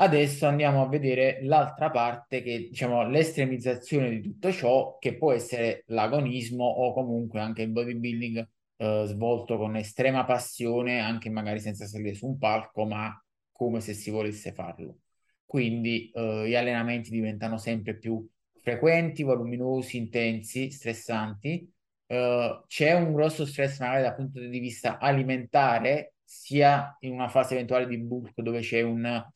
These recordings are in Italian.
Adesso andiamo a vedere l'altra parte che, diciamo, l'estremizzazione di tutto ciò, che può essere l'agonismo o comunque anche il bodybuilding eh, svolto con estrema passione, anche magari senza salire su un palco, ma come se si volesse farlo. Quindi eh, gli allenamenti diventano sempre più frequenti, voluminosi, intensi, stressanti. Uh, c'è un grosso stress magari dal punto di vista alimentare, sia in una fase eventuale di bulk dove c'è un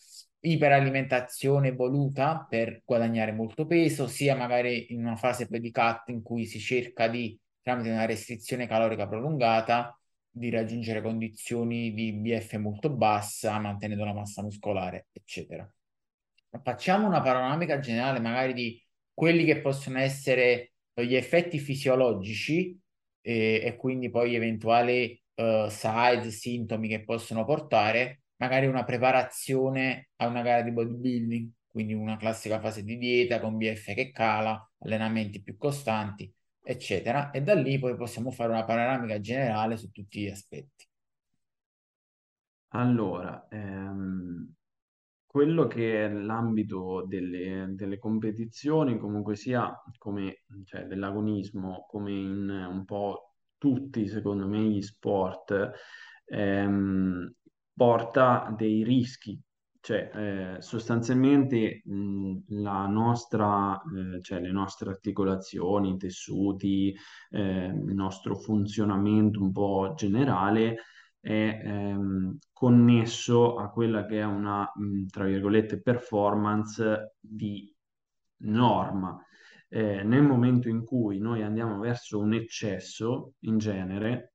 iperalimentazione voluta per guadagnare molto peso, sia magari in una fase di cut in cui si cerca di, tramite una restrizione calorica prolungata, di raggiungere condizioni di BF molto bassa, mantenendo la massa muscolare, eccetera. Facciamo una panoramica generale magari di quelli che possono essere gli effetti fisiologici eh, e quindi poi eventuali uh, side, sintomi che possono portare magari una preparazione a una gara di bodybuilding, quindi una classica fase di dieta con BF che cala, allenamenti più costanti, eccetera. E da lì poi possiamo fare una panoramica generale su tutti gli aspetti. Allora, ehm, quello che è l'ambito delle, delle competizioni, comunque sia come cioè, dell'agonismo, come in un po' tutti, secondo me, gli sport, ehm, porta dei rischi. Cioè, eh, sostanzialmente mh, la nostra, eh, cioè le nostre articolazioni, i tessuti, eh, il nostro funzionamento un po' generale è ehm, connesso a quella che è una, mh, tra virgolette, performance di norma. Eh, nel momento in cui noi andiamo verso un eccesso, in genere,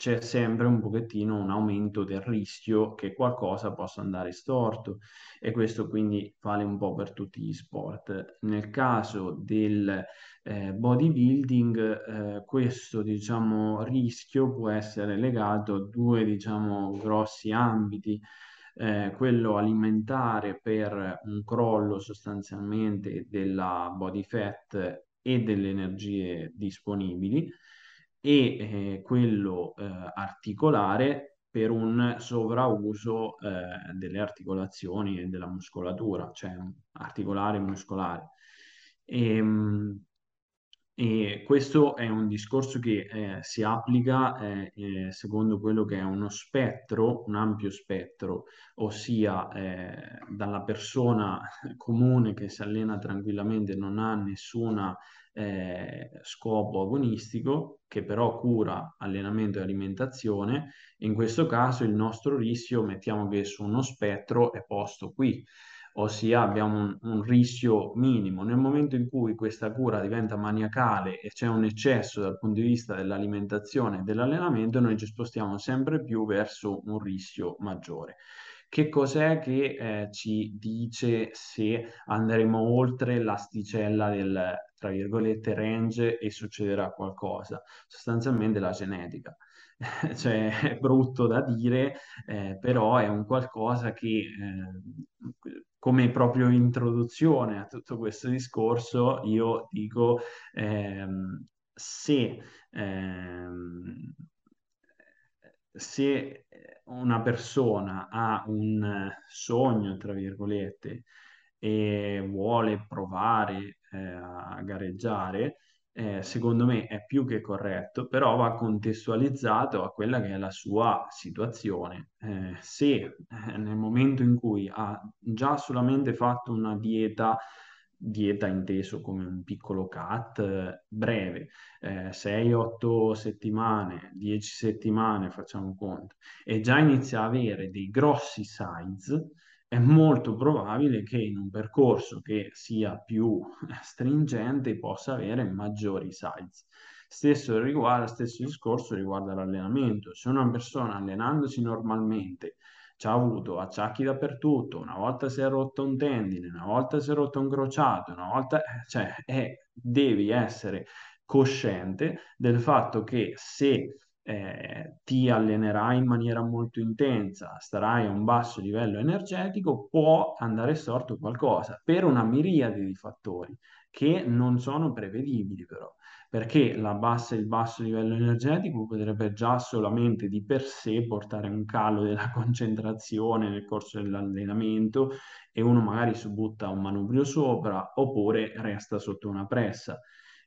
c'è sempre un pochettino un aumento del rischio che qualcosa possa andare storto e questo quindi vale un po' per tutti gli sport. Nel caso del eh, bodybuilding, eh, questo diciamo, rischio può essere legato a due diciamo, grossi ambiti. Eh, quello alimentare per un crollo sostanzialmente della body fat e delle energie disponibili e eh, quello eh, articolare per un sovrauso eh, delle articolazioni e della muscolatura, cioè articolare e muscolare. E, ehm, e questo è un discorso che eh, si applica eh, eh, secondo quello che è uno spettro, un ampio spettro, ossia dalla persona comune che si allena tranquillamente, non ha nessuna eh, scopo agonistico, che però cura allenamento e alimentazione. In questo caso il nostro rischio, mettiamo che su uno spettro, è posto qui ossia abbiamo un, un, rischio minimo. Nel momento in cui questa cura diventa maniacale e c'è un eccesso dal punto di vista dell'alimentazione e dell'allenamento, noi ci spostiamo sempre più verso un rischio maggiore. Che cos'è che eh, ci dice se andremo oltre l'asticella del, tra virgolette, range e succederà qualcosa? Sostanzialmente la genetica. cioè è brutto da dire, eh, però è un qualcosa che eh, come proprio introduzione a tutto questo discorso io dico ehm, se, ehm, se una persona ha un sogno, tra virgolette, e vuole provare eh, a gareggiare, eh, secondo me è più che corretto, però va contestualizzato a quella che è la sua situazione. Eh, se eh, nel momento in cui ha già solamente fatto una dieta, dieta inteso come un piccolo cut eh, breve, 6-8 settimane, 10 settimane, facciamo conto, e già inizia a avere dei grossi size, è molto probabile che in un percorso che sia più stringente possa avere maggiori size. Stesso, riguarda, stesso discorso riguarda l'allenamento. Se una persona allenandosi normalmente ci ha avuto acciacchi dappertutto, una volta si è rotto un tendine, una volta si è rotto un crociato, una volta, cioè, è, devi essere cosciente del fatto che se eh, ti allenerai in maniera molto intensa, starai a un basso livello energetico, può andare storto qualcosa per una miriade di fattori. che non sono prevedibili però, perché la bassa, il basso livello energetico potrebbe già solamente di per sé portare a un calo della concentrazione nel corso dell'allenamento e uno magari si butta un manubrio sopra oppure resta sotto una pressa.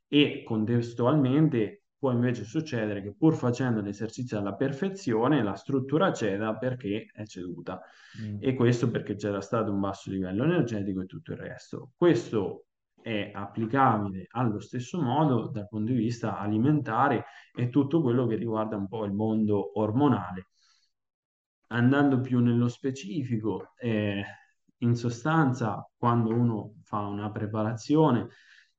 E contestualmente può invece succedere che pur facendo l'esercizio alla perfezione la struttura ceda perché è ceduta mm. e questo perché c'era stato un basso livello energetico e tutto il resto. Questo è applicabile allo stesso modo dal punto di vista alimentare e tutto quello che riguarda un po' il mondo ormonale. Andando più nello specifico, eh, in sostanza, quando uno fa una preparazione,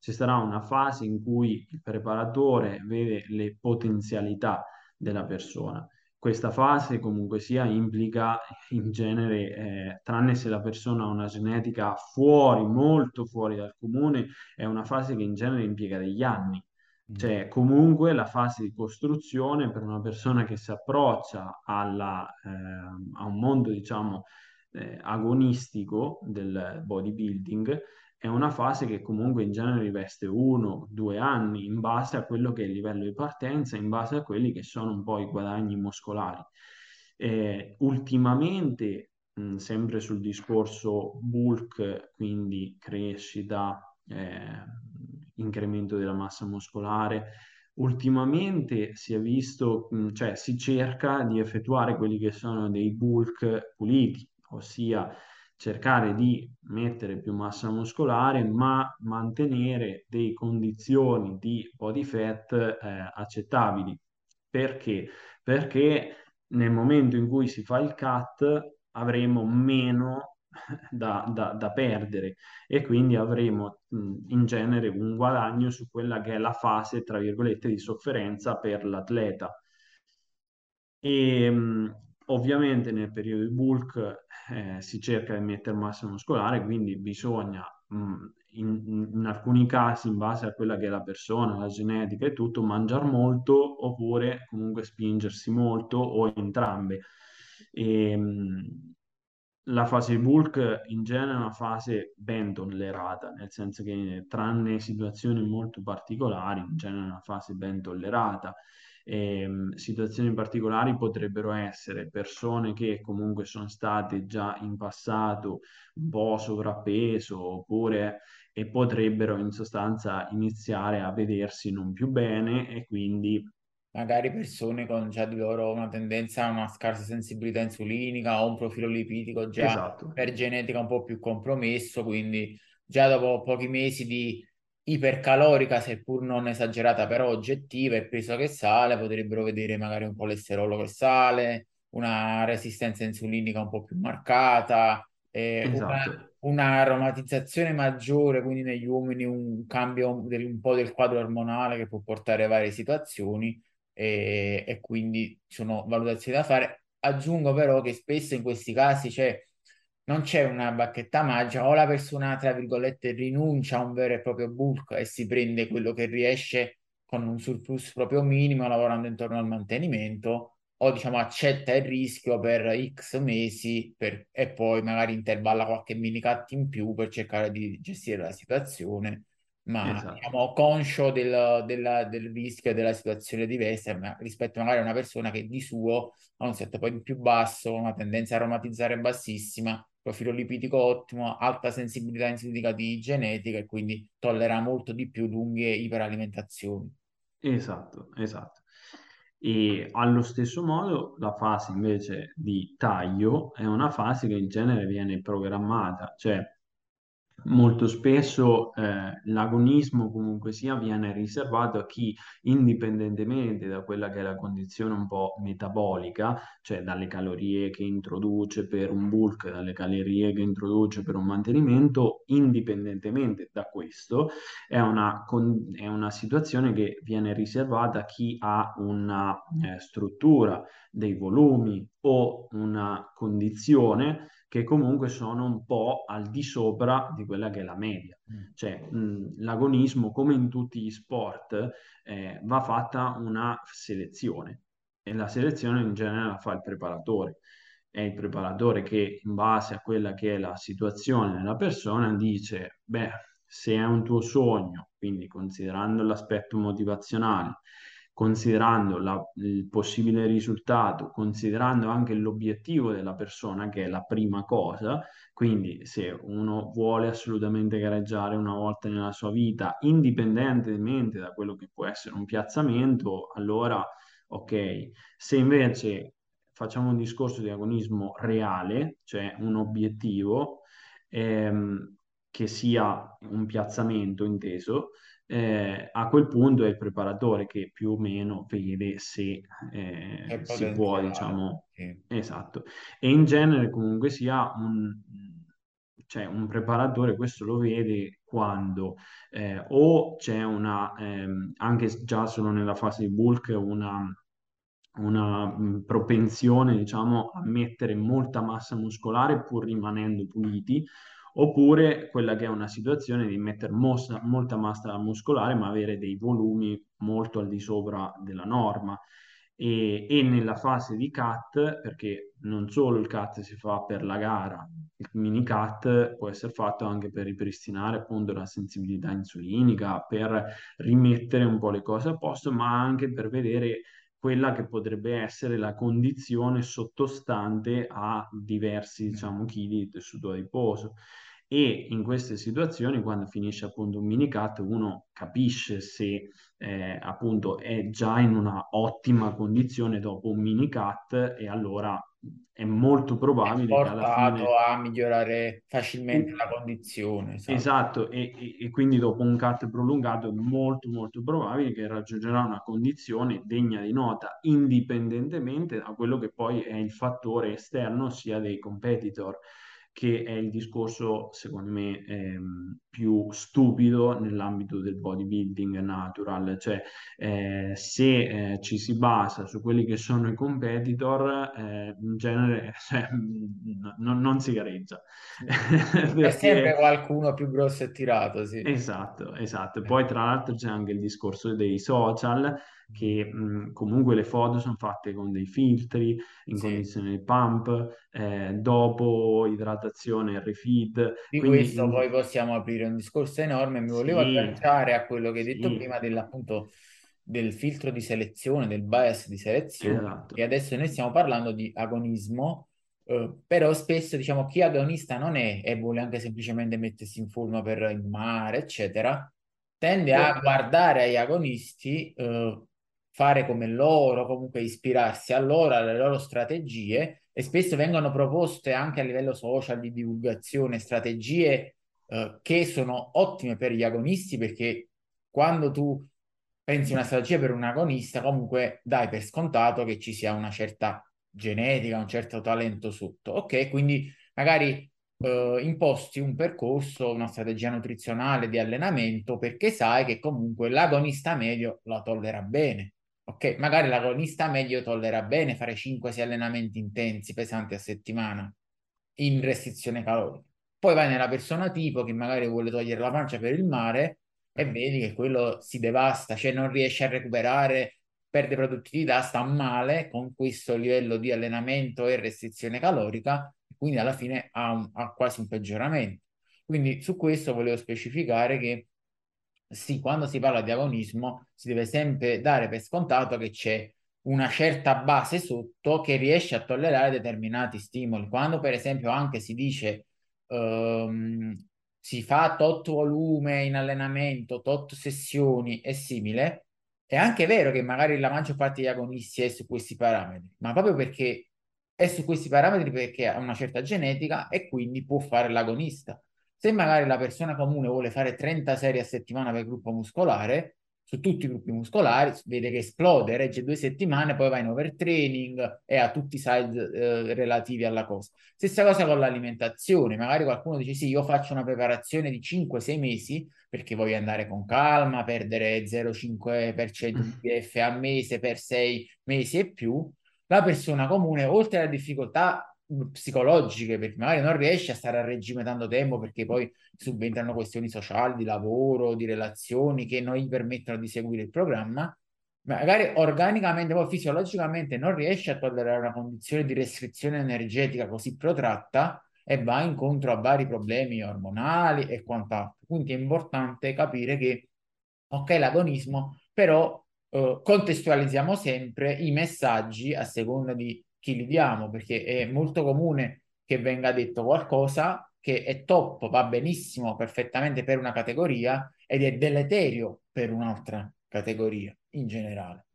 ci sarà una fase in cui il preparatore vede le potenzialità della persona. Questa fase comunque sia implica in genere, eh, tranne se la persona ha una genetica fuori, molto fuori dal comune, è una fase che in genere impiega degli anni. Mm. Cioè, comunque la fase di costruzione per una persona che si approccia alla, eh, a un mondo, diciamo, eh, agonistico del bodybuilding è una fase che comunque in genere riveste uno, due anni in base a quello che è il livello di partenza, in base a quelli che sono un po' i guadagni muscolari. Eh, ultimamente, mh, sempre sul discorso bulk, quindi crescita, eh, incremento della massa muscolare, ultimamente si è visto, mh, cioè si cerca di effettuare quelli che sono dei bulk puliti, ossia cercare di mettere più massa muscolare, ma mantenere delle condizioni di body fat eh, accettabili. Perché? Perché nel momento in cui si fa il cut avremo meno da, da, da perdere e quindi avremo mh, in genere un guadagno su quella che è la fase, tra virgolette, di sofferenza per l'atleta. E, mh, ovviamente nel periodo di bulk eh, si cerca di mettere massa muscolare, quindi bisogna mh, mm, in, in, alcuni casi, in base a quella che è la persona, la genetica e tutto, mangiare molto oppure comunque spingersi molto o entrambe. E, mh, la fase bulk in genere è una fase ben tollerata, nel senso che tranne situazioni molto particolari, in genere è una fase ben tollerata. E, situazioni particolari potrebbero essere persone che comunque sono state già in passato un po' sovrappeso oppure e potrebbero in sostanza iniziare a vedersi non più bene e quindi magari persone con già di loro una tendenza a una scarsa sensibilità insulinica o un profilo lipidico già esatto. per genetica un po' più compromesso, quindi già dopo pochi mesi di ipercalorica, seppur non esagerata, però oggettiva, e peso che sale, potrebbero vedere magari un colesterolo che sale, una resistenza insulinica un po' più marcata, eh, esatto. una, una aromatizzazione maggiore, quindi negli uomini un cambio del, un po' del quadro ormonale che può portare a varie situazioni e, e quindi sono valutazioni da fare. Aggiungo però che spesso in questi casi c'è non c'è una bacchetta magica, o la persona, tra virgolette, rinuncia a un vero e proprio bulk e si prende quello che riesce con un surplus proprio minimo, lavorando intorno al mantenimento, o diciamo accetta il rischio per X mesi per, e poi magari intervalla qualche mini cut in più per cercare di gestire la situazione, ma esatto. diciamo conscio del, del, del rischio e della situazione diversa ma rispetto magari a una persona che di suo ha un set point più basso, una tendenza a aromatizzare bassissima profilo lipidico ottimo, alta sensibilità insulinica di genetica e quindi tollera molto di più lunghe iperalimentazioni. Esatto, esatto. E allo stesso modo la fase invece di taglio è una fase che in genere viene programmata, cioè molto spesso eh, l'agonismo comunque sia viene riservato a chi indipendentemente da quella che è la condizione un po' metabolica, cioè dalle calorie che introduce per un bulk, dalle calorie che introduce per un mantenimento, indipendentemente da questo, è una, con, è una situazione che viene riservata a chi ha una eh, struttura dei volumi o una condizione che comunque sono un po' al di sopra di quella che è la media. Mm. Cioè, mh, l'agonismo, come in tutti gli sport, eh, va fatta una selezione e la selezione in genere la fa il preparatore. È il preparatore che in base a quella che è la situazione della persona dice, beh, se è un tuo sogno, quindi considerando l'aspetto motivazionale, considerando la, il possibile risultato, considerando anche l'obiettivo della persona, che è la prima cosa, quindi se uno vuole assolutamente gareggiare una volta nella sua vita, indipendentemente da quello che può essere un piazzamento, allora ok. Se invece facciamo un discorso di agonismo reale, cioè un obiettivo, ehm, che sia un piazzamento inteso, eh, a quel punto è il preparatore che più o meno vede se eh, si può, diciamo, sì. esatto. E in genere comunque sia un, cioè un preparatore, questo lo vede quando eh, o c'è una, ehm, anche già solo nella fase di bulk, una una propensione, diciamo, a mettere molta massa muscolare pur rimanendo puliti, oppure quella che è una situazione di mettere molta massa muscolare ma avere dei volumi molto al di sopra della norma. E, e, nella fase di cut, perché non solo il cut si fa per la gara, il mini cut può essere fatto anche per ripristinare appunto la sensibilità insulinica, per rimettere un po' le cose a posto, ma anche per vedere quella che potrebbe essere la condizione sottostante a diversi, diciamo, chili di tessuto adiposo. E in queste situazioni quando finisce appunto un mini cut uno capisce se eh, appunto è già in una ottima condizione dopo un mini cut e allora è molto probabile è che alla fine a migliorare facilmente la condizione esatto, esatto e, e, e, quindi dopo un cut prolungato è molto molto probabile che raggiungerà una condizione degna di nota indipendentemente da quello che poi è il fattore esterno sia dei competitor che è il discorso, secondo me, ehm, più stupido nell'ambito del bodybuilding natural, cioè eh, se eh, ci si basa su quelli che sono i competitor, eh, in genere cioè, n- non si gareggia. Perché... È sempre qualcuno più grosso e tirato, sì. Esatto, esatto. Poi tra l'altro c'è anche il discorso dei social, che mh, comunque le foto sono fatte con dei filtri in sì. condizioni di pump, eh, dopo idratazione e refeed. Di Quindi, questo poi possiamo aprire un discorso enorme. Mi volevo sì, agganciare a quello che hai detto sì. prima dell'appunto del filtro di selezione, del bias di selezione. Esatto. E adesso noi stiamo parlando di agonismo. Uh, però spesso diciamo chi agonista non è e vuole anche semplicemente mettersi in forma per il mare, eccetera, tende a guardare agli agonisti uh, fare come loro, comunque ispirarsi a loro, alle loro strategie e spesso vengono proposte anche a livello social di divulgazione strategie eh, che sono ottime per gli agonisti perché quando tu pensi una strategia per un agonista comunque dai per scontato che ci sia una certa genetica, un certo talento sotto. Ok, quindi magari eh, imposti un percorso, una strategia nutrizionale di allenamento perché sai che comunque l'agonista medio la tollera bene Ok, magari l'agonista medio tollera bene fare 5-6 allenamenti intensi, pesanti a settimana in restrizione calorica. Poi vai nella persona tipo che magari vuole togliere la pancia per il mare e vedi che quello si devasta, cioè non riesce a recuperare, perde produttività, sta male con questo livello di allenamento e restrizione calorica, quindi alla fine ha, un, ha quasi un peggioramento. Quindi su questo volevo specificare che sì, quando si parla di agonismo si deve sempre dare per scontato che c'è una certa base sotto che riesce a tollerare determinati stimoli. Quando per esempio anche si dice um, si fa tot volume in allenamento, tot sessioni e simile, è anche vero che magari la maggior parte degli agonisti è su questi parametri, ma proprio perché è su questi parametri perché ha una certa genetica e quindi può fare l'agonista. Se magari la persona comune vuole fare 30 serie a settimana per gruppo muscolare, su tutti i gruppi muscolari, vede che esplode, regge due settimane, poi va in overtraining e ha tutti i side eh, relativi alla cosa. Stessa cosa con l'alimentazione, magari qualcuno dice sì, io faccio una preparazione di 5-6 mesi perché voglio andare con calma, perdere 0,5% di BF a mese per 6 mesi e più. La persona comune, oltre alla difficoltà psicologiche, perché magari non riesci a stare a regime tanto tempo perché poi subentrano questioni sociali, di lavoro, di relazioni che non gli permettono di seguire il programma, magari organicamente, poi fisiologicamente non riesci a tollerare una condizione di restrizione energetica così protratta e va incontro a vari problemi ormonali e quant'altro. Quindi è importante capire che, ok, l'agonismo, però eh, contestualizziamo sempre i messaggi a seconda di chi li diamo, perché è molto comune che venga detto qualcosa che è top, va benissimo, perfettamente per una categoria ed è deleterio per un'altra categoria in generale.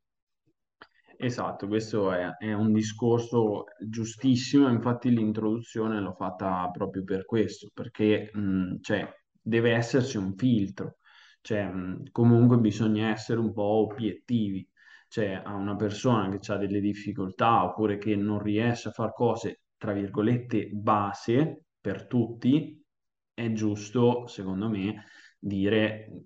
Esatto, questo è, è un discorso giustissimo, infatti l'introduzione l'ho fatta proprio per questo, perché mh, cioè, deve esserci un filtro, cioè, mh, comunque bisogna essere un po' obiettivi, cioè a una persona che ha delle difficoltà oppure che non riesce a fare cose, tra virgolette, base per tutti, è giusto, secondo me, dire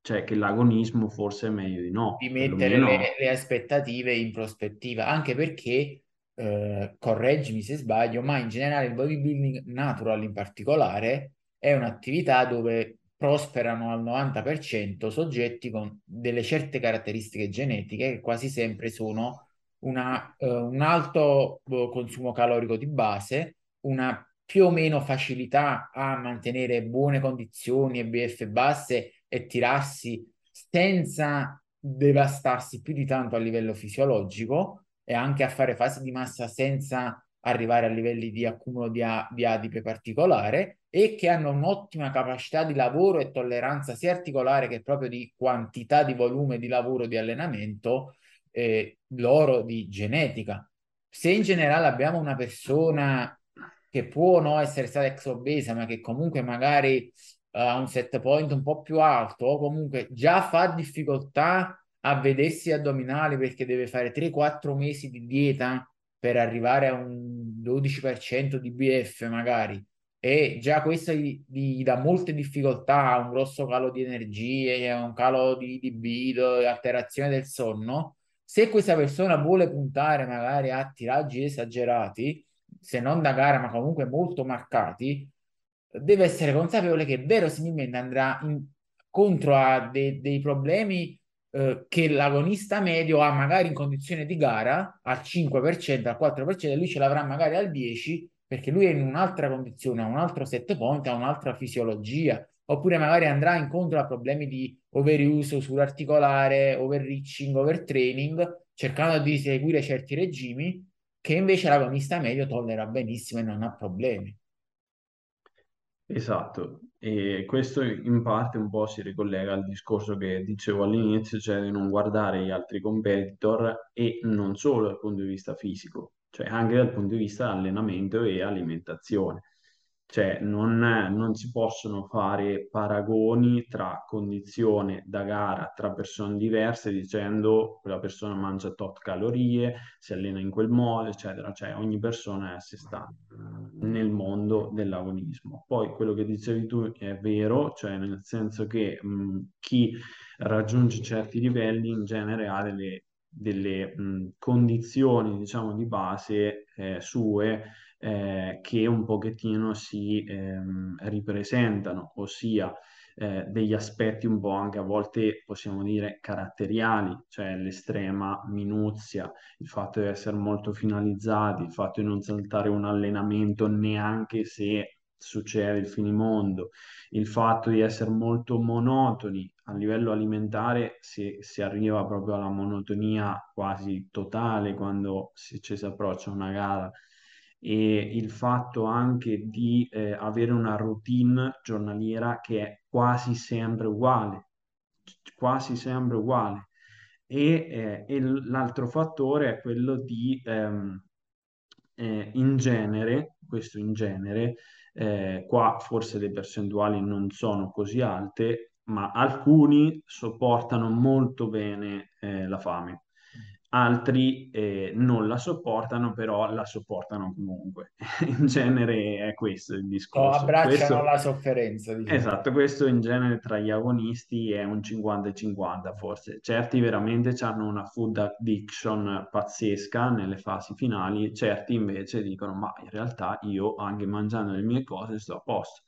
cioè che l'agonismo forse è meglio di no, di mettere le, le aspettative in prospettiva, anche perché, eh, correggimi se sbaglio, ma in generale il bodybuilding natural in particolare è un'attività dove prosperano al 90% soggetti con delle certe caratteristiche genetiche che quasi sempre sono una, eh, un alto eh, consumo calorico di base, una più o meno facilità a mantenere buone condizioni e BF basse e tirarsi senza devastarsi più di tanto a livello fisiologico e anche a fare fasi di massa senza arrivare a livelli di accumulo di, a- di adipe particolare e che hanno un'ottima capacità di lavoro e tolleranza sia articolare che proprio di quantità di volume di lavoro di allenamento eh, loro di genetica. Se in generale abbiamo una persona che può no, essere stata ex obesa, ma che comunque magari ha un set point un po' più alto o comunque già fa difficoltà a vedersi addominali perché deve fare 3-4 mesi di dieta per arrivare a un 12% di BF magari e già questo gli, gli dà molte difficoltà, un grosso calo di energie, un calo di libido, alterazione del sonno. Se questa persona vuole puntare magari a tiraggi esagerati, se non da gara, ma comunque molto marcati, deve essere consapevole che verosimilmente andrà incontro a de- dei problemi eh, che l'agonista medio ha magari in condizione di gara al 5%, al 4%, e lui ce l'avrà magari al 10% perché lui è in un'altra condizione, ha un altro set point, ha un'altra fisiologia, oppure magari andrà incontro a problemi di overuse sull'articolare, overreaching, overtraining, cercando di seguire certi regimi che invece l'agonista medio tollera benissimo e non ha problemi. Esatto, e questo in parte un po' si ricollega al discorso che dicevo all'inizio, cioè di non guardare gli altri competitor e non solo dal punto di vista fisico, cioè anche dal punto di vista allenamento e alimentazione. Cioè, non, non si possono fare paragoni tra condizione da gara tra persone diverse dicendo quella persona mangia tot calorie, si allena in quel modo, eccetera. Cioè, ogni persona è a sé stante nel mondo dell'agonismo. Poi quello che dicevi tu è vero, cioè nel senso che mh, chi raggiunge certi livelli in genere ha delle, delle mh, condizioni, diciamo, di base eh, sue eh, che un pochettino si ehm, ripresentano, ossia eh, degli aspetti un po' anche a volte possiamo dire caratteriali, cioè l'estrema minuzia, il fatto di essere molto finalizzati, il fatto di non saltare un allenamento neanche se succede il finimondo, il fatto di essere molto monotoni a livello alimentare si, si arriva proprio alla monotonia quasi totale quando si, ci si approccia a una gara e il fatto anche di eh, avere una routine giornaliera che è quasi sempre uguale, quasi sempre uguale. E, eh, e l'altro fattore è quello di, ehm, eh, in genere, questo in genere, eh, qua forse le percentuali non sono così alte, ma alcuni sopportano molto bene eh, la fame altri eh, non la sopportano, però la sopportano comunque. in genere è questo il discorso. abbracciano questo, la sofferenza. Diciamo. Esatto, questo in genere tra gli agonisti è un 50-50 forse. Certi veramente hanno una food addiction pazzesca nelle fasi finali, certi invece dicono ma in realtà io anche mangiando le mie cose sto a posto.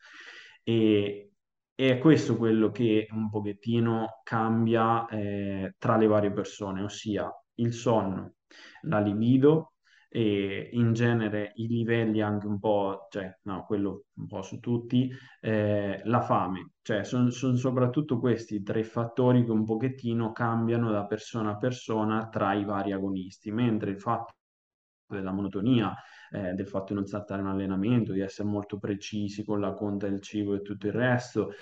E, e è questo quello che un pochettino cambia eh, tra le varie persone, ossia il sonno, la libido, e in genere i livelli anche un po', cioè no, quello un po' su tutti, eh, la fame, cioè sono son soprattutto questi tre fattori che un pochettino cambiano da persona a persona tra i vari agonisti, mentre il fatto della monotonia, eh, del fatto di non saltare un allenamento, di essere molto precisi con la conta del cibo e tutto il resto,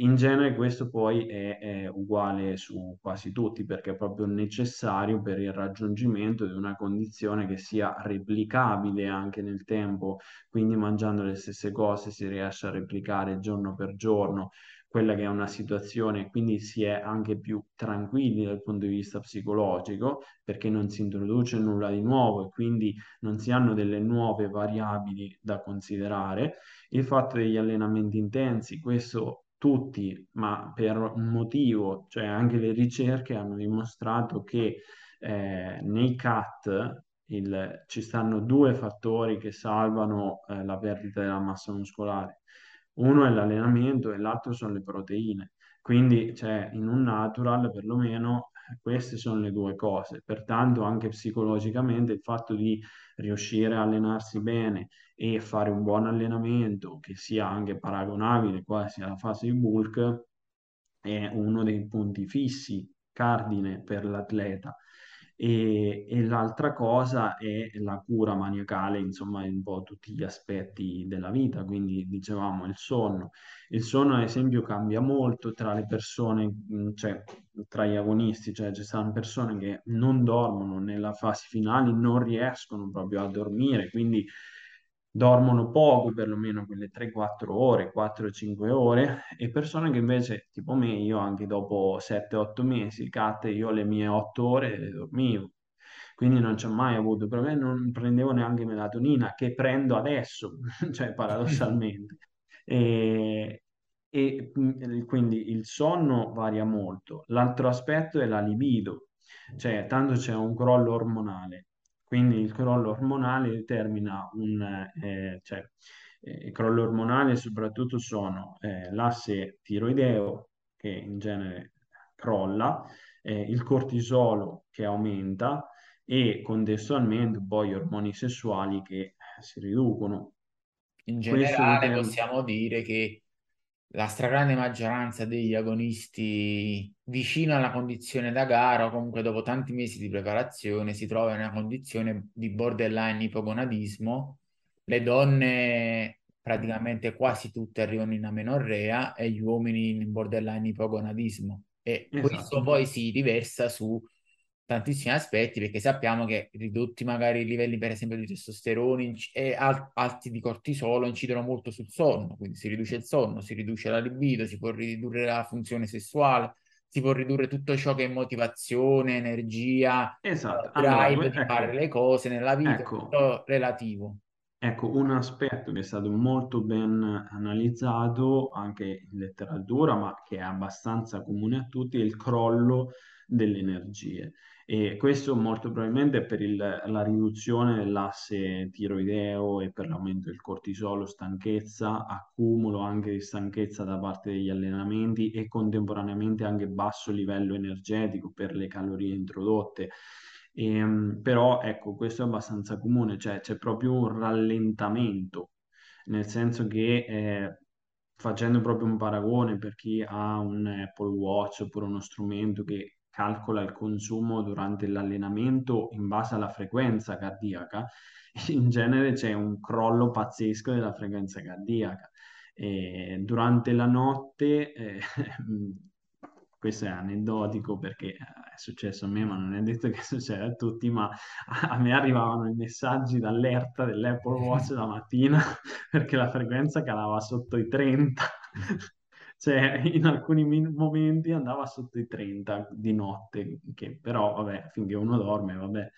in genere questo poi è, è, uguale su quasi tutti perché è proprio necessario per il raggiungimento di una condizione che sia replicabile anche nel tempo, quindi mangiando le stesse cose si riesce a replicare giorno per giorno quella che è una situazione, quindi si è anche più tranquilli dal punto di vista psicologico perché non si introduce nulla di nuovo e quindi non si hanno delle nuove variabili da considerare. Il fatto degli allenamenti intensi, questo tutti, ma per un motivo, cioè anche le ricerche hanno dimostrato che eh, nei CAT il, ci stanno due fattori che salvano eh, la perdita della massa muscolare. Uno è l'allenamento e l'altro sono le proteine. Quindi, cioè, in un natural perlomeno queste sono le due cose. Pertanto, anche psicologicamente, il fatto di riuscire a allenarsi bene e fare un buon allenamento che sia anche paragonabile quasi alla fase di bulk è uno dei punti fissi, cardine per l'atleta. E, e, l'altra cosa è la cura maniacale, insomma, in un po' tutti gli aspetti della vita, quindi dicevamo il sonno. Il sonno, ad esempio, cambia molto tra le persone, cioè tra gli agonisti, cioè ci sono persone che non dormono nella fase finale, non riescono proprio a dormire, quindi dormono poco, perlomeno quelle 3-4 ore, 4-5 ore, e persone che invece, tipo me, io anche dopo 7-8 mesi, cat, io le mie 8 ore le dormivo. Quindi non c'è mai avuto problemi, non prendevo neanche melatonina, che prendo adesso, cioè paradossalmente. E, e quindi il sonno varia molto. L'altro aspetto è la libido, cioè tanto c'è un crollo ormonale quindi il crollo ormonale determina un eh, cioè, eh, il crollo ormonale soprattutto sono eh, l'asse tiroideo che in genere crolla, eh, il cortisolo che aumenta e contestualmente poi gli ormoni sessuali che si riducono. In generale possiamo dire che la stragrande maggioranza degli agonisti vicino alla condizione da gara o comunque dopo tanti mesi di preparazione si trova in una condizione di borderline ipogonadismo. Le donne praticamente quasi tutte arrivano in amenorrea e gli uomini in borderline ipogonadismo. E esatto. questo poi si riversa su tantissimi aspetti perché sappiamo che ridotti magari i livelli per esempio di testosterone e alti di cortisolo incidono molto sul sonno, quindi si riduce il sonno, si riduce la libido, si può ridurre la funzione sessuale, si può ridurre tutto ciò che è motivazione, energia, esatto. drive allora, di ecco, fare le cose nella vita, ecco, tutto relativo. Ecco, un aspetto che è stato molto ben analizzato anche in letteratura, ma che è abbastanza comune a tutti, è il crollo delle energie e questo molto probabilmente è per il, la riduzione dell'asse tiroideo e per l'aumento del cortisolo, stanchezza, accumulo anche di stanchezza da parte degli allenamenti e contemporaneamente anche basso livello energetico per le calorie introdotte. E, ehm, però ecco, questo è abbastanza comune, cioè c'è proprio un rallentamento, nel senso che eh, facendo proprio un paragone per chi ha un Apple Watch oppure uno strumento che calcola il consumo durante l'allenamento in base alla frequenza cardiaca, in genere c'è un crollo pazzesco della frequenza cardiaca. E durante la notte, eh, questo è aneddotico perché è successo a me, ma non è detto che succeda a tutti, ma a me arrivavano i messaggi d'allerta dell'Apple Watch la mattina perché la frequenza calava sotto i 30 cioè in alcuni momenti andava sotto i 30 di notte, che però vabbè, finché uno dorme, vabbè.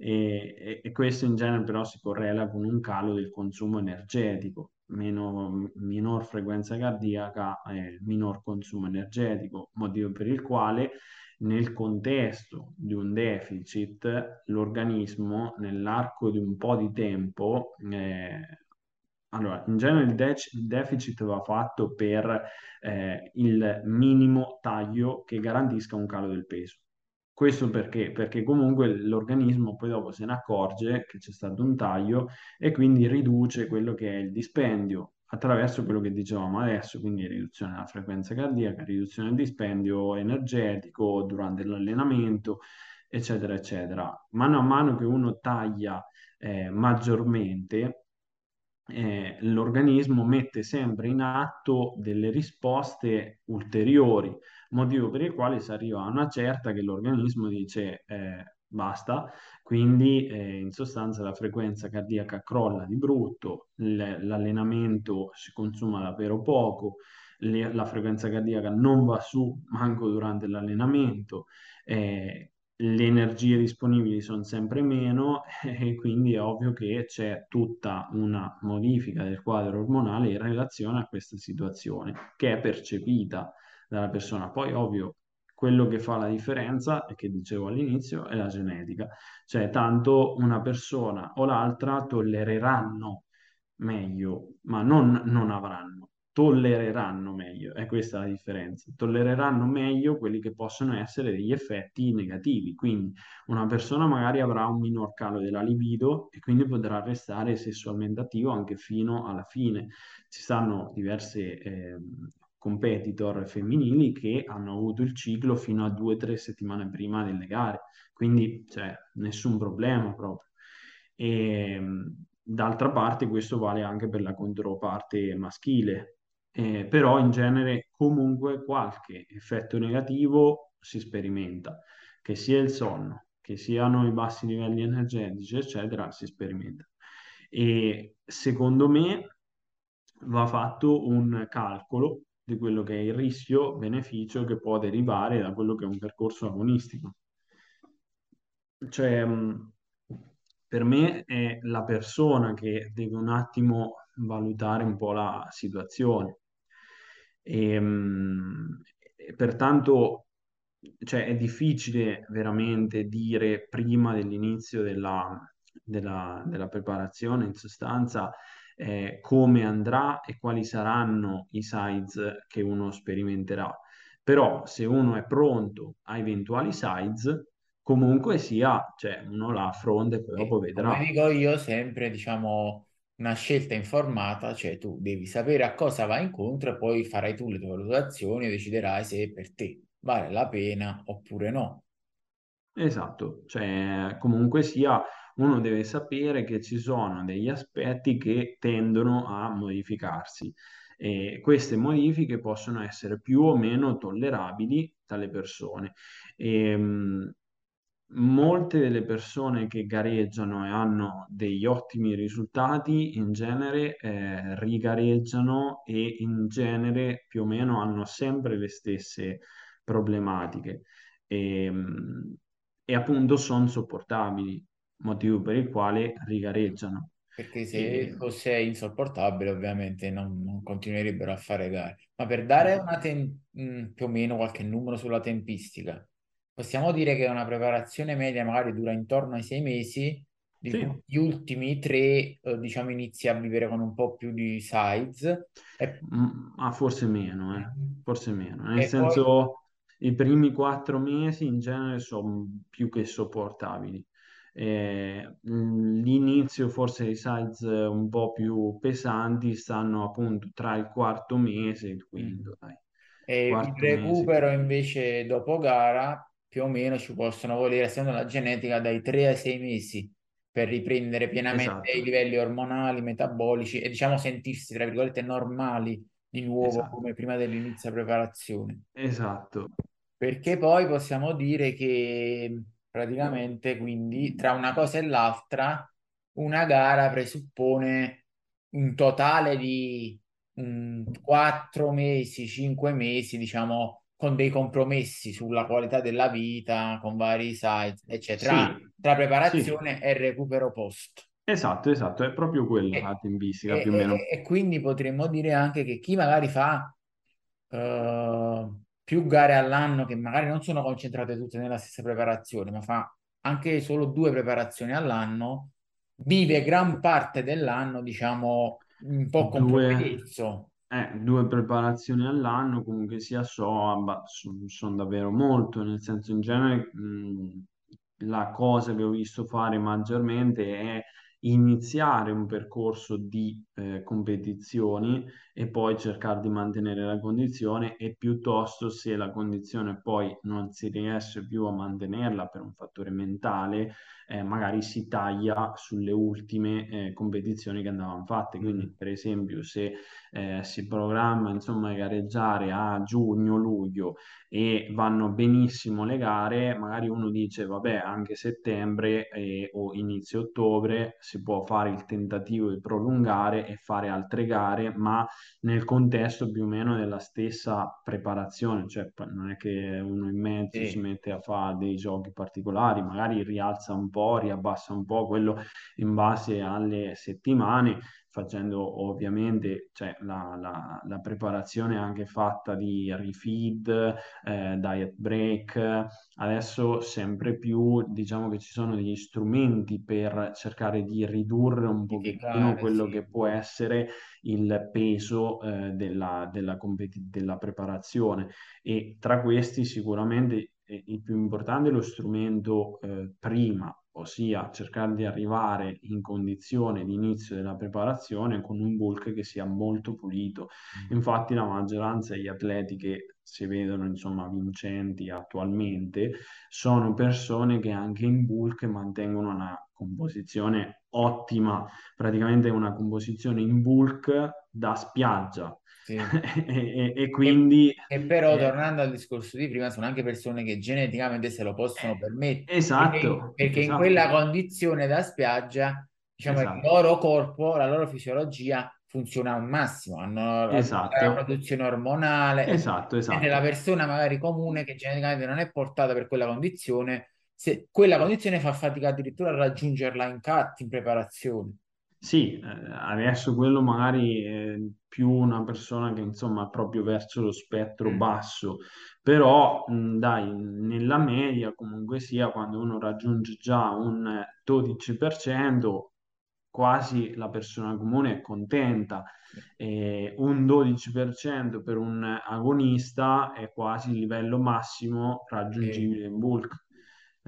E, e, e questo in genere però si correla con un calo del consumo energetico, meno, minor frequenza cardiaca, eh, minor consumo energetico, motivo per il quale nel contesto di un deficit l'organismo nell'arco di un po' di tempo eh, allora, in genere il, de- il deficit va fatto per eh, il minimo taglio che garantisca un calo del peso. Questo perché? Perché comunque l'organismo poi dopo se ne accorge che c'è stato un taglio e quindi riduce quello che è il dispendio attraverso quello che dicevamo adesso, quindi riduzione della frequenza cardiaca, riduzione del dispendio energetico durante l'allenamento, eccetera, eccetera. Mano a mano che uno taglia eh, maggiormente, eh, l'organismo mette sempre in atto delle risposte ulteriori, motivo per il quale si arriva a una certa che l'organismo dice eh, basta, quindi eh, in sostanza la frequenza cardiaca crolla di brutto, l'allenamento si consuma davvero poco, le, la frequenza cardiaca non va su manco durante l'allenamento. Eh, le energie disponibili sono sempre meno e quindi è ovvio che c'è tutta una modifica del quadro ormonale in relazione a questa situazione che è percepita dalla persona. Poi, ovvio, quello che fa la differenza, e che dicevo all'inizio, è la genetica. Cioè, tanto una persona o l'altra tollereranno meglio, ma non, non avranno tollereranno meglio, è questa la differenza, tollereranno meglio quelli che possono essere degli effetti negativi, quindi una persona magari avrà un minor calo della libido e quindi potrà restare sessualmente attivo anche fino alla fine. Ci stanno diverse eh, competitor femminili che hanno avuto il ciclo fino a due o tre settimane prima delle gare, quindi cioè, nessun problema proprio. E, ehm, D'altra parte questo vale anche per la controparte maschile, eh, però in genere comunque qualche effetto negativo si sperimenta, che sia il sonno, che siano i bassi livelli energetici, eccetera, si sperimenta. E secondo me va fatto un calcolo di quello che è il rischio-beneficio che può derivare da quello che è un percorso agonistico. Cioè, per me è la persona che deve un attimo valutare un po' la situazione. E, ehm, e pertanto cioè, è difficile veramente dire prima dell'inizio della, della, della preparazione, in sostanza, eh, come andrà e quali saranno i size che uno sperimenterà. Però se uno è pronto a eventuali size, comunque sia, cioè uno la affronta e poi dopo vedrà. Come dico io sempre, diciamo, una scelta informata, cioè tu devi sapere a cosa vai incontro e poi farai tu le tue valutazioni e deciderai se per te vale la pena oppure no. Esatto, cioè comunque sia uno deve sapere che ci sono degli aspetti che tendono a modificarsi e queste modifiche possono essere più o meno tollerabili dalle persone. E, ehm, molte delle persone che gareggiano e hanno degli ottimi risultati in genere eh, rigareggiano e in genere più o meno hanno sempre le stesse problematiche e, e appunto sono sopportabili, motivo per il quale rigareggiano. Perché se e... fosse insopportabile, ovviamente non, non, continuerebbero a fare gare. Ma per dare una ten- mm, più o meno qualche numero sulla tempistica, possiamo dire che una preparazione media magari dura intorno ai sei mesi, di sì. gli ultimi tre, eh, diciamo, inizi a vivere con un po' più di size. E... Mm, ah, forse meno, eh. forse meno. Nel e senso, poi... i primi quattro mesi in genere sono più che sopportabili. Eh, mm, l'inizio forse i size un po' più pesanti stanno appunto tra il quarto mese e il quinto. Dai. E il recupero mese. invece dopo gara più o meno ci possono volere, essendo la genetica, dai 3 ai 6 mesi per riprendere pienamente esatto. i livelli ormonali, metabolici e diciamo sentirsi, tra virgolette, normali di nuovo esatto. come prima dell'inizio preparazione. Esatto. Perché poi possiamo dire che praticamente quindi tra una cosa e l'altra una gara presuppone un totale di um, 4 mesi, 5 mesi, diciamo, con dei compromessi sulla qualità della vita, con vari site, eccetera, sì, tra preparazione sì. e recupero post. Esatto, esatto, è proprio quella e, la tempistica e, più o meno. E, e, quindi potremmo dire anche che chi magari fa uh, più gare all'anno, che magari non sono concentrate tutte nella stessa preparazione, ma fa anche solo due preparazioni all'anno, vive gran parte dell'anno, diciamo, un po' compromesso Eh, due preparazioni all'anno, comunque sia, so, sono davvero molto, nel senso in genere mh, la cosa che ho visto fare maggiormente è iniziare un percorso di eh, competizioni e poi cercare di mantenere la condizione e piuttosto se la condizione poi non si riesce più a mantenerla per un fattore mentale, eh, magari si taglia sulle ultime eh, competizioni che andavano fatte. Quindi, Mm. per esempio, se eh, si programma insomma gareggiare a giugno-luglio e vanno benissimo le gare, magari uno dice vabbè anche settembre eh, o inizio ottobre si può fare il tentativo di prolungare e fare altre gare, ma nel contesto più o meno della stessa preparazione, cioè non è che uno in mezzo si Sì, mette a fare dei giochi particolari, magari rialza un po', riabbassa un po' quello in base alle settimane facendo ovviamente cioè, la, la, la, preparazione anche fatta di refeed, eh, diet break. Adesso sempre più diciamo che ci sono degli strumenti per cercare di ridurre un pochettino quello sì. che può essere il peso eh, della, della, competi- della preparazione e tra questi sicuramente eh, il più importante è lo strumento eh, prima ossia cercare di arrivare in condizione di inizio della preparazione con un bulk che sia molto pulito. Mm. Infatti la maggioranza degli atleti che si vedono insomma vincenti attualmente sono persone che anche in bulk mantengono una composizione ottima, praticamente una composizione in bulk da spiaggia. Sì. e, e, e E, quindi e però, eh, tornando al discorso di prima, sono anche persone che geneticamente se lo possono eh, permettere, perché, esatto, perché in quella esatto, condizione da spiaggia, diciamo, il esatto, loro corpo, la loro fisiologia funziona al massimo, hanno la la esatto. produzione ormonale, Esatto, mentre la esatto. persona magari comune che geneticamente non è portata per quella condizione, se quella condizione fa fatica addirittura a raggiungerla in cut, in preparazione. Sì, eh, adesso quello magari è più una persona che insomma è proprio verso lo spettro Mm. basso, però mh, dai, nella media comunque sia quando uno raggiunge già un 12%, quasi la persona comune è contenta. E un 12% per un agonista è quasi il livello massimo Sì, raggiungibile in bulk.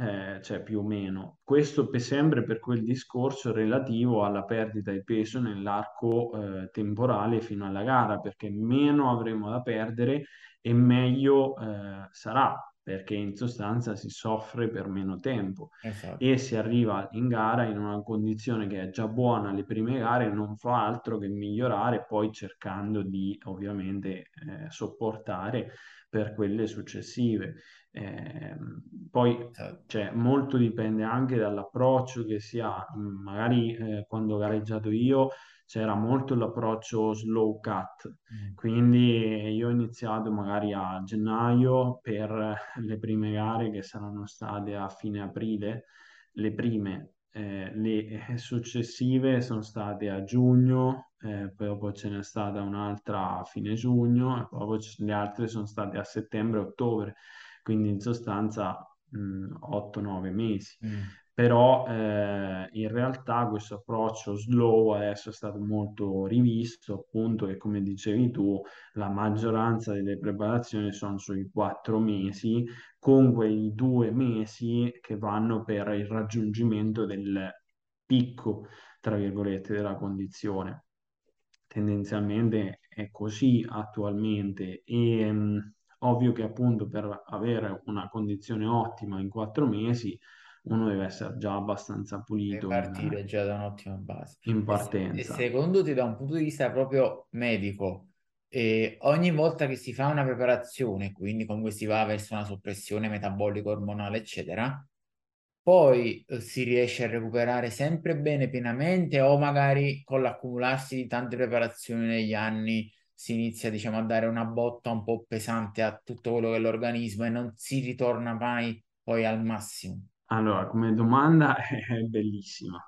Eh, cioè più o meno. Questo per sempre per quel discorso relativo alla perdita di peso nell'arco eh, temporale fino alla gara, perché meno avremo da perdere e meglio eh, sarà, perché in sostanza si soffre per meno tempo esatto, e si arriva in gara in una condizione che è già buona alle prime gare, non fa altro che migliorare, poi cercando di ovviamente eh, sopportare per quelle successive. Eh, poi esatto. cioè, molto dipende anche dall'approccio che si ha. Magari eh, quando ho gareggiato io c'era molto l'approccio slow cut, Mm. quindi io ho iniziato magari a gennaio per le prime gare che saranno state a fine aprile, le prime. Eh, le eh, successive sono state a giugno, eh, poi dopo ce n'è stata un'altra a fine giugno, e poi le altre sono state a settembre e ottobre quindi in sostanza mh, 8-9 mesi. Mm. Però eh, in realtà questo approccio slow adesso è stato molto rivisto, appunto, e come dicevi tu, la maggioranza delle preparazioni sono sui 4 mesi, con quei due mesi che vanno per il raggiungimento del picco, tra virgolette, della condizione. Tendenzialmente è così attualmente e mh, ovvio che appunto per avere una condizione ottima in quattro mesi uno deve essere già abbastanza Deve pulito in, partire già da un'ottima base. in E, se- e partenza. secondo te, da un punto di vista proprio medico, eh, ogni volta che si fa una preparazione, quindi comunque si va verso una soppressione metabolica, ormonale, eccetera, poi eh, si riesce a recuperare sempre bene pienamente o magari con l'accumularsi di tante preparazioni negli anni si inizia, diciamo, a dare una botta un po' pesante a tutto quello che è l'organismo e non si ritorna mai poi al massimo. Allora, come domanda è bellissima,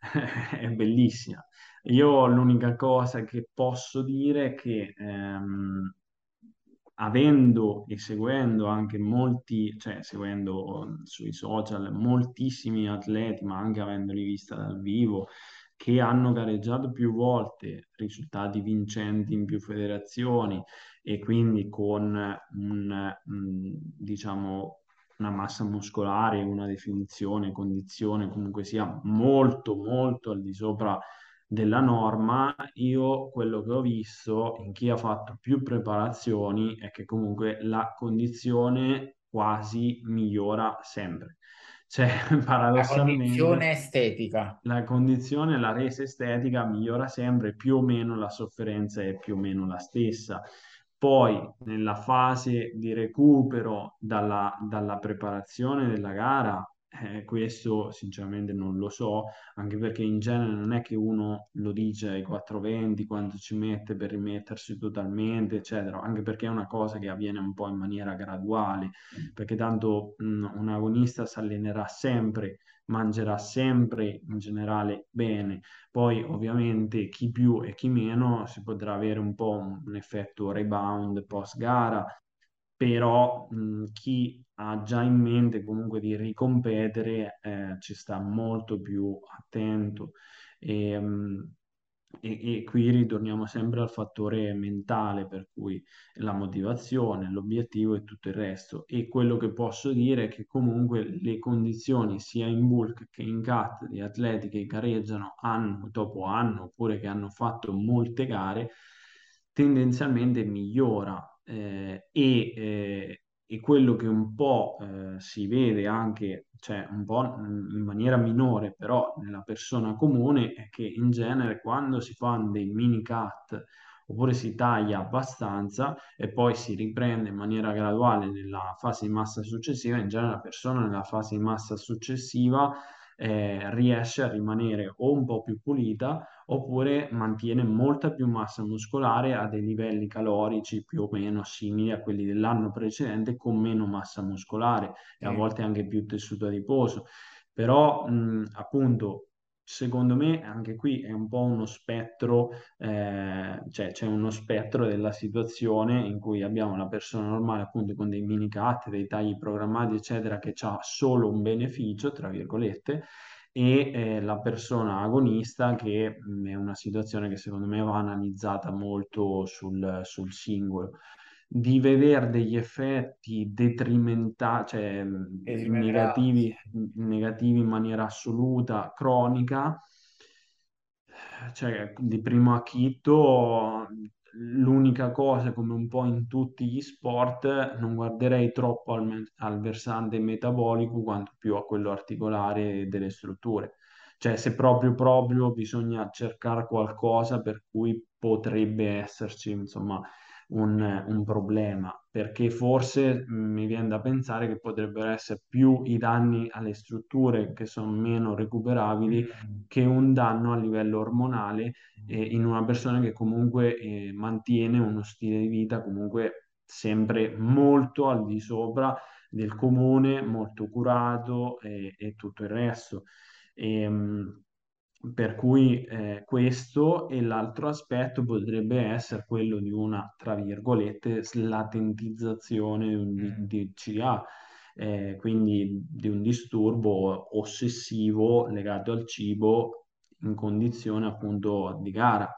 è bellissima. Io l'unica cosa che posso dire è che ehm, avendo e seguendo anche molti, cioè seguendo sui social moltissimi atleti, ma anche avendoli vista dal vivo, che hanno gareggiato più volte, risultati vincenti in più federazioni e quindi con un, diciamo, una massa muscolare, una definizione, condizione comunque sia molto, molto al di sopra della norma, io quello che ho visto in chi ha fatto più preparazioni è che comunque la condizione quasi migliora sempre. Cioè, La paradossalmente, condizione estetica. la condizione, la resa estetica migliora sempre, più o meno la sofferenza è più o meno la stessa. Poi, nella fase di recupero dalla, dalla preparazione della gara, eh, questo sinceramente non lo so, anche perché in genere non è che uno lo dice ai 420 quanto ci mette per rimettersi totalmente, eccetera, anche perché è una cosa che avviene un po' in maniera graduale, perché tanto mh, un agonista si allenerà sempre, mangerà sempre in generale bene, poi ovviamente chi più e chi meno si potrà avere un po' un, un effetto rebound post gara, però mh, chi ha già in mente comunque di ricompetere eh, ci sta molto più attento. E, mh, e, e qui ritorniamo sempre al fattore mentale, per cui la motivazione, l'obiettivo e tutto il resto. E quello che posso dire è che comunque le condizioni sia in bulk che in cut di atleti che gareggiano anno dopo anno oppure che hanno fatto molte gare, tendenzialmente migliora eh, e, eh, e quello che un po' eh, si vede anche, cioè un po' in maniera minore, però nella persona comune, è che in genere quando si fanno dei mini cut oppure si taglia abbastanza e poi si riprende in maniera graduale nella fase di massa successiva, in genere la persona nella fase di massa successiva eh, riesce a rimanere o un po' più pulita oppure mantiene molta più massa muscolare a dei livelli calorici più o meno simili a quelli dell'anno precedente con meno massa muscolare e a volte anche più tessuto adiposo. Però mh, appunto secondo me anche qui è un po' uno spettro, eh, cioè c'è uno spettro della situazione in cui abbiamo la persona normale appunto con dei mini cut, dei tagli programmati eccetera che ha solo un beneficio, tra virgolette, e eh, la persona agonista che mh, è una situazione che secondo me va analizzata molto sul, sul singolo. Di vedere degli effetti detrimentali, cioè mh, prenderà negativi, negativi in maniera assoluta, cronica, cioè di primo acchito, l'unica cosa, come un po' in tutti gli sport, non guarderei troppo al, me- al versante metabolico quanto più a quello articolare delle strutture. Cioè, se proprio proprio bisogna cercare qualcosa per cui potrebbe esserci, insomma, un, un problema, perché forse mh, mi viene da pensare che potrebbero essere più i danni alle strutture che sono meno recuperabili Mm. che un danno a livello ormonale eh, in una persona che comunque eh, mantiene uno stile di vita comunque sempre molto al di sopra del comune, molto curato e, e tutto il resto. E, mh, per cui eh, questo e l'altro aspetto potrebbe essere quello di una, tra virgolette, slatentizzazione di di- Mm. CA, eh, quindi di un disturbo ossessivo legato al cibo in condizione appunto di gara.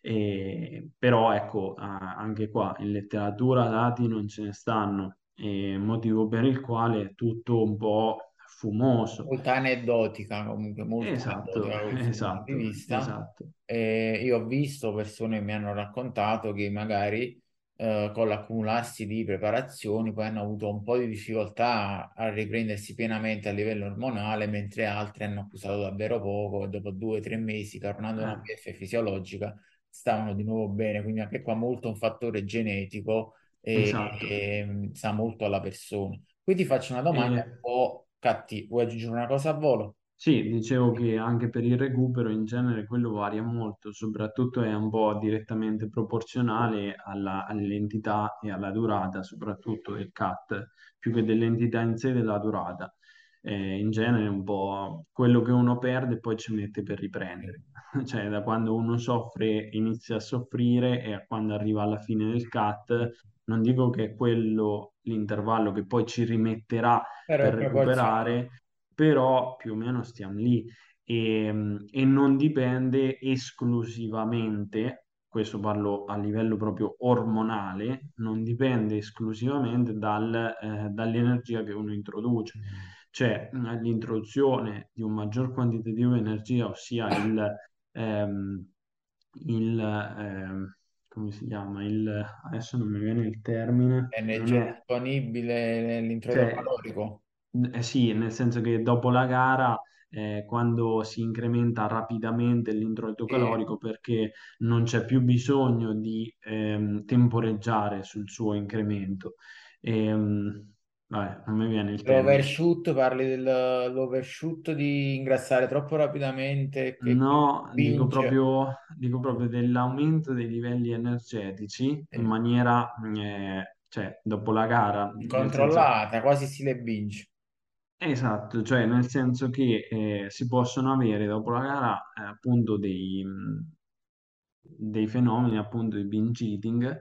E, però ecco, anche qua in letteratura dati non ce ne stanno, e motivo per il quale è tutto un po' fumoso. molto aneddotica, comunque molto Esatto, aneddotica esatto, vista. esatto. E io ho visto persone che mi hanno raccontato che magari eh, con l'accumularsi di preparazioni poi hanno avuto un po' di difficoltà a riprendersi pienamente a livello ormonale, mentre altri hanno accusato davvero poco e dopo due o tre mesi, tornando a una Eh, PF fisiologica, stavano di nuovo bene. Quindi anche qua molto un fattore genetico e, esatto. e sa molto alla persona. Qui ti faccio una domanda E un po' cattiva. Vuoi aggiungere una cosa a volo? Sì, dicevo che anche per il recupero in genere quello varia molto, soprattutto è un po' direttamente proporzionale alla- all'entità e alla durata, soprattutto del CAT, più che dell'entità in sé della durata. Eh, in genere un po' quello che uno perde poi ci mette per riprendere. Cioè, da quando uno soffre inizia a soffrire e a quando arriva alla fine del CAT, non dico che è quello l'intervallo che poi ci rimetterà Però per recuperare però più o meno stiamo lì. e, e non dipende esclusivamente, questo parlo a livello proprio ormonale, non dipende esclusivamente dal, eh, dall'energia che uno introduce. Cioè l'introduzione di un maggior quantitativo di energia, ossia il, ehm, il ehm, come si chiama? Il, adesso non mi viene il termine, non Energia è, disponibile nell'introito cioè, calorico. eh sì, nel senso che dopo la gara, eh, quando si incrementa rapidamente l'introito Sì. calorico, perché non c'è più bisogno di ehm, temporeggiare sul suo incremento. Ehm, vabbè, non mi viene il termine. L'overshoot, parli dell'overshoot di ingrassare troppo rapidamente che No, dico binge proprio, dico proprio dell'aumento dei livelli energetici in maniera, eh, cioè, dopo la gara, nel senso, incontrollata, quasi stile binge. esatto, cioè, nel senso che eh, si possono avere dopo la gara, eh, appunto, dei, mh, dei fenomeni appunto di binge eating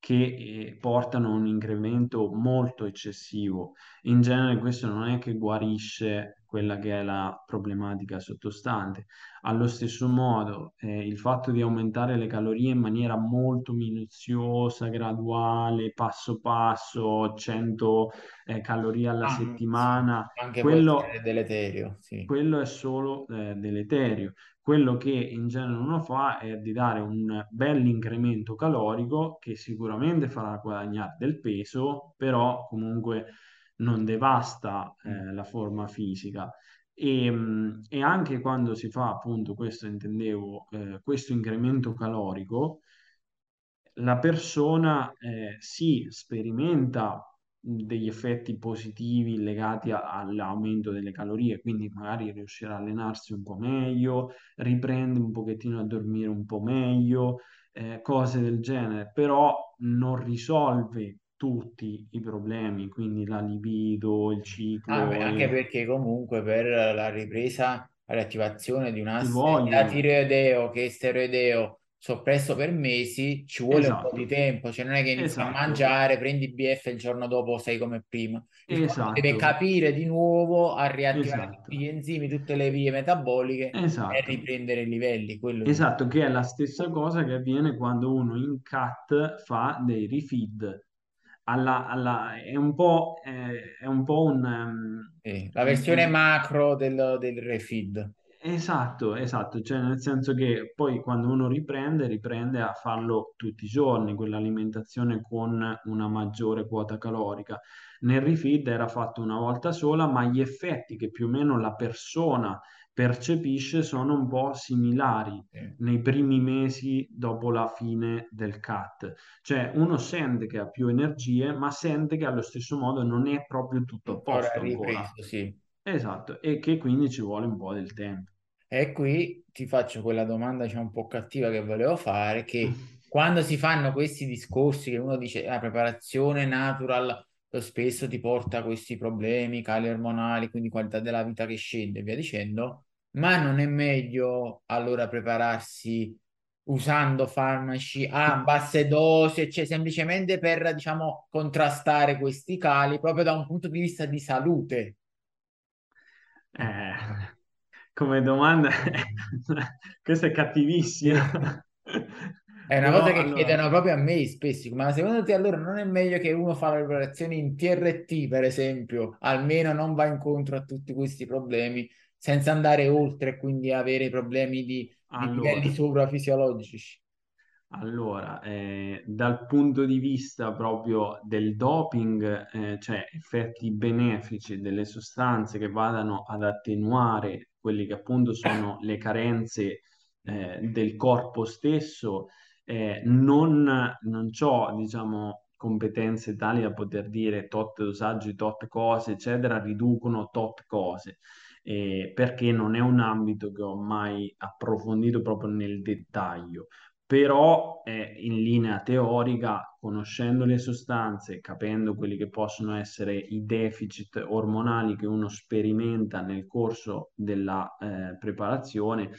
che eh, portano a un incremento molto eccessivo. In genere questo non è che guarisce quella che è la problematica sottostante. Allo stesso modo, eh, il fatto di aumentare le calorie in maniera molto minuziosa, graduale, passo passo, 100 eh, calorie alla Ah, settimana, quello deleterio, sì. quello è solo eh, deleterio. Quello che in genere uno fa è di dare un bel incremento calorico che sicuramente farà guadagnare del peso, però comunque non devasta Mm. eh, la forma fisica. E, mh, e anche quando si fa appunto questo, intendevo, eh, questo incremento calorico, la persona eh, sì sperimenta degli effetti positivi legati a- all'aumento delle calorie, quindi magari riuscirà a allenarsi un po' meglio, riprende un pochettino a dormire un po' meglio, eh, cose del genere, però non risolve tutti i problemi, quindi la libido, il Ah, ciclo anche e perché comunque per la ripresa, la riattivazione di un asse vogliono. tiroideo che steroideo soppresso per mesi ci vuole un po' di Esatto, tempo, cioè non è che inizi a esatto, mangiare, prendi BF e il giorno dopo sei come prima. Il corpo deve esatto, capire di nuovo a riattivare tutti esatto, gli enzimi, tutte le vie metaboliche e esatto. riprendere i livelli, quello è Esatto, che è la stessa cosa che avviene quando uno in cut fa dei refeed. Alla- alla- è un po', eh, è un po' un, um, sì, la versione un- macro del, del refeed. Esatto, esatto, cioè nel senso che poi quando uno riprende, riprende a farlo tutti i giorni, quell'alimentazione con una maggiore quota calorica. Nel refeed era fatto una volta sola, ma gli effetti che più o meno la persona percepisce sono un po' similari nei primi mesi dopo la fine del cut. Cioè uno sente che ha più energie, ma sente che allo stesso modo non è proprio tutto a Ancora posto ancora. ripreso, sì. Esatto, e che quindi ci vuole un po' del tempo. E qui ti faccio quella domanda, diciamo, un po' cattiva che volevo fare, che quando si fanno questi discorsi che uno dice la preparazione natural spesso ti porta a questi problemi, cali ormonali, quindi qualità della vita che scende e via dicendo, ma non è meglio allora prepararsi usando farmaci a basse dosi, cioè semplicemente per, diciamo, contrastare questi cali proprio da un punto di vista di salute. Eh, come domanda, questa è cattivissima. Sì. È una cosa Però che allora, chiedono proprio a me spesso, ma secondo te allora non è meglio che uno fa le preparazioni in TRT, per esempio, almeno non va incontro a tutti questi problemi senza andare oltre e quindi avere problemi di, di livelli allora, sovrafisiologici? Allora eh, dal punto di vista proprio del doping, eh, cioè effetti benefici delle sostanze che vadano ad attenuare quelli che appunto sono le carenze eh, del corpo stesso, eh, non, non c'ho, diciamo, competenze tali da poter dire tot dosaggi, tot cose, eccetera, riducono tot cose, eh, perché non è un ambito che ho mai approfondito proprio nel dettaglio. Però eh, in linea teorica, conoscendo le sostanze, capendo quelli che possono essere i deficit ormonali che uno sperimenta nel corso della eh, preparazione,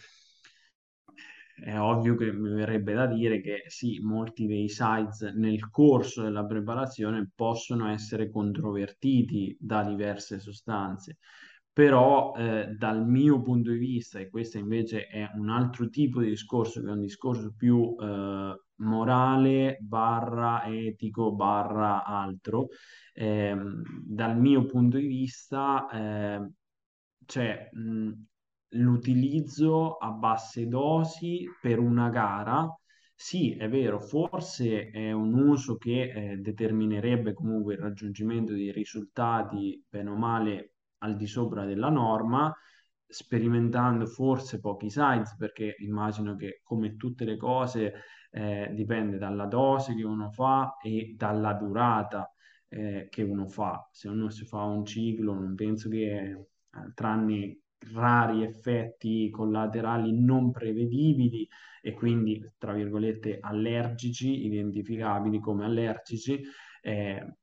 è ovvio che mi verrebbe da dire che sì, molti dei sites nel corso della preparazione possono essere controvertiti da diverse sostanze, però eh, dal mio punto di vista, e questo invece è un altro tipo di discorso, che è un discorso più eh, morale, barra etico, barra altro, ehm, dal mio punto di vista, eh, cioè, mh, l'utilizzo a basse dosi per una gara sì, è vero, forse è un uso che eh, determinerebbe comunque il raggiungimento di risultati, bene o male, al di sopra della norma, sperimentando forse pochi sites, perché immagino che come tutte le cose eh, dipende dalla dose che uno fa e dalla durata eh, che uno fa. Se uno si fa un ciclo, non penso che, eh, tranne rari effetti collaterali non prevedibili, e quindi, tra virgolette, allergici, identificabili come allergici, eh,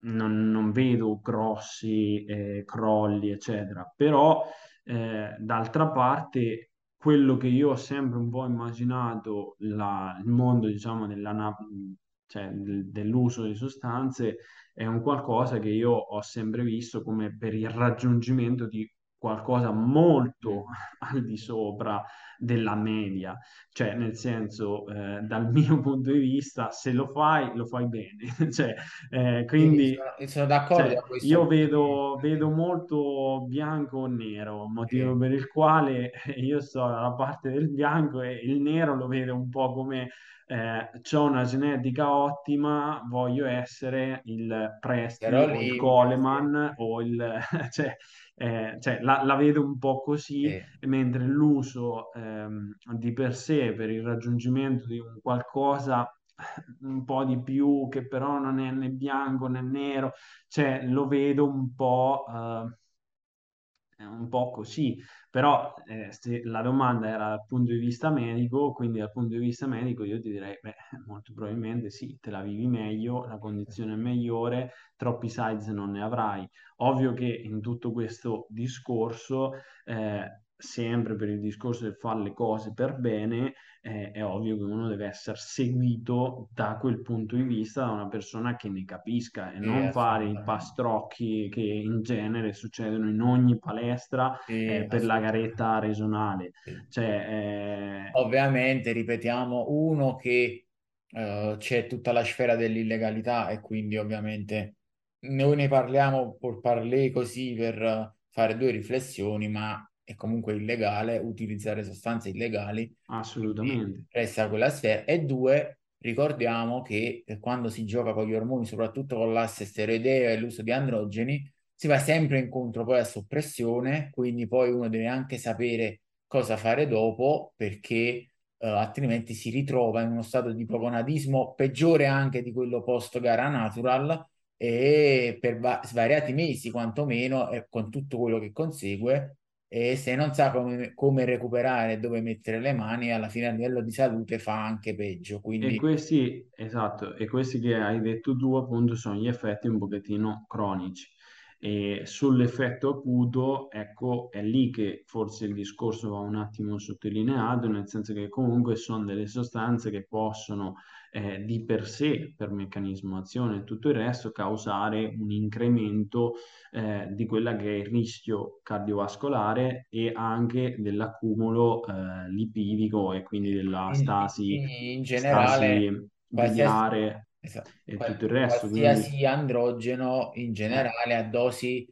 non, non, vedo grossi eh, crolli, eccetera. Però, eh, d'altra parte, quello che io ho sempre un po' immaginato, la, il mondo, diciamo, della, cioè, dell'uso di sostanze, è un qualcosa che io ho sempre visto come per il raggiungimento di qualcosa molto al di sopra della media, cioè nel senso eh, dal mio punto di vista se lo fai lo fai bene, cioè, eh, quindi sono, sono d'accordo cioè, io vedo, vedo, molto bianco o nero, motivo per il quale io sto dalla parte del bianco e il nero lo vedo un po' come eh, ho una genetica ottima, voglio essere il Presti o il Coleman o il... cioè, eh, cioè la, la, vedo un po' così, eh. mentre l'uso ehm, di per sé per il raggiungimento di un qualcosa un po' di più che però non è né bianco né nero, cioè lo vedo un po'... Eh, un po' così, però eh, se la domanda era dal punto di vista medico, quindi dal punto di vista medico io ti direi, beh, molto probabilmente sì, te la vivi meglio, la condizione è migliore, troppi sides non ne avrai. Ovvio che in tutto questo discorso eh, sempre per il discorso del fare le cose per bene, eh, è ovvio che uno deve essere seguito da quel punto di vista da una persona che ne capisca e sì, non fare i pastrocchi che in genere succedono in ogni palestra eh, per la garetta regionale. Cioè, eh... Ovviamente, ripetiamo, uno che uh, c'è tutta la sfera dell'illegalità e quindi ovviamente noi ne parliamo per parlé così per fare due riflessioni, ma è comunque illegale utilizzare sostanze illegali. Assolutamente. Resta quella sfera. E due, ricordiamo che quando si gioca con gli ormoni, soprattutto con l'asse steroideo e l'uso di androgeni, si va sempre incontro poi a soppressione, quindi poi uno deve anche sapere cosa fare dopo perché uh, altrimenti si ritrova in uno stato di ipogonadismo peggiore anche di quello post gara natural e per va- svariati mesi quantomeno e con tutto quello che consegue e se non sa come, come recuperare e dove mettere le mani, alla fine a livello di salute fa anche peggio. Quindi... E questi, esatto, e questi che hai detto tu appunto sono gli effetti un pochettino cronici. E sull'effetto acuto, ecco, è lì che forse il discorso va un attimo sottolineato, nel senso che comunque sono delle sostanze che possono eh, di per sé, per meccanismo azione e tutto il resto, causare un incremento eh, di quella che è il rischio cardiovascolare e anche dell'accumulo eh, lipidico e quindi della stasi, in, in generale, stasi biliare esatto, e tutto il resto. Qualsiasi quindi... androgeno in generale a dosi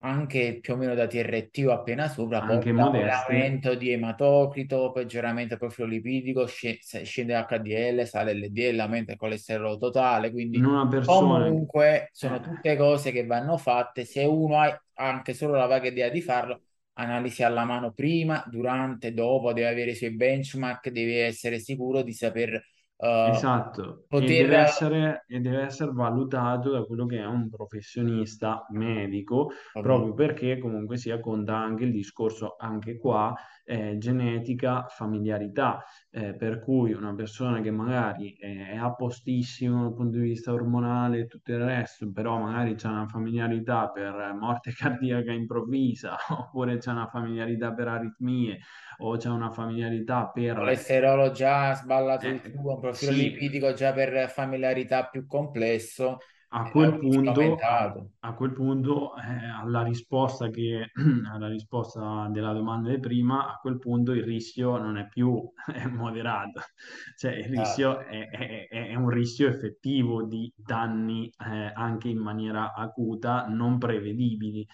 anche più o meno da TRT o appena sopra, anche modesti. aumento di ematocrito, peggioramento profilo lipidico, scende HDL, sale LDL, aumenta il colesterolo totale, quindi persona... comunque sono tutte cose che vanno fatte, se uno ha anche solo la vaga idea di farlo, analisi alla mano prima, durante, dopo, deve avere i suoi benchmark, deve essere sicuro di saper Uh, esatto, poter... e, deve essere, e deve essere valutato da quello che è un professionista medico, okay. proprio perché comunque sia conta anche il discorso, anche qua, eh, genetica, familiarità, eh, per cui una persona che magari è, è a postissimo dal punto di vista ormonale e tutto il resto, però magari c'è una familiarità per morte cardiaca improvvisa, oppure c'è una familiarità per aritmie, o c'è una familiarità per... Colesterolo già sballato eh, di suo, un profilo sì. lipidico già per familiarità più complesso. A quel punto, a, quel punto eh, alla risposta che, alla risposta della domanda di prima, a quel punto il rischio non è più moderato, cioè il rischio Esatto. è, è- è un rischio effettivo di danni eh, anche in maniera acuta, non prevedibili.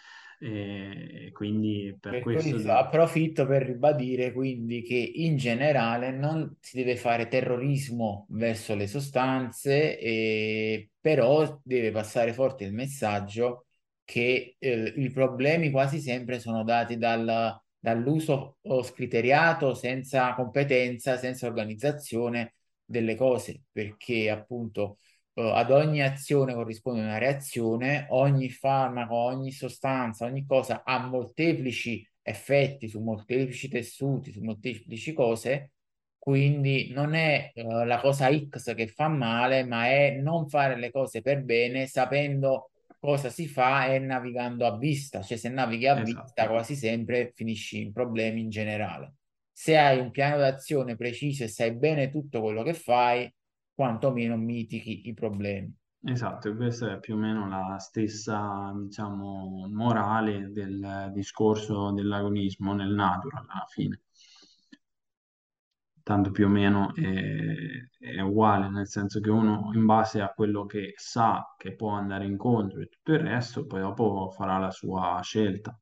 E quindi per Per questo de- approfitto per ribadire quindi che in generale non si deve fare terrorismo verso le sostanze, e, però deve passare forte il messaggio che eh, i problemi quasi sempre sono dati dal- dall'uso scriteriato, senza competenza, senza organizzazione delle cose, perché appunto eh, ad ogni azione corrisponde una reazione, ogni farmaco, ogni sostanza, ogni cosa ha molteplici effetti su molteplici tessuti, su molteplici cose, quindi non è eh, la cosa X che fa male, ma è non fare le cose per bene, sapendo cosa si fa e navigando a vista, cioè se navighi a vista Esatto. quasi sempre finisci in problemi in generale. Se hai un piano d'azione preciso e sai bene tutto quello che fai, quantomeno mitighi i problemi. Esatto, e questa è più o meno la stessa, diciamo, morale del discorso dell'agonismo nel natural alla fine. Tanto più o meno è, è uguale, nel senso che uno in base a quello che sa che può andare incontro e tutto il resto, poi dopo farà la sua scelta.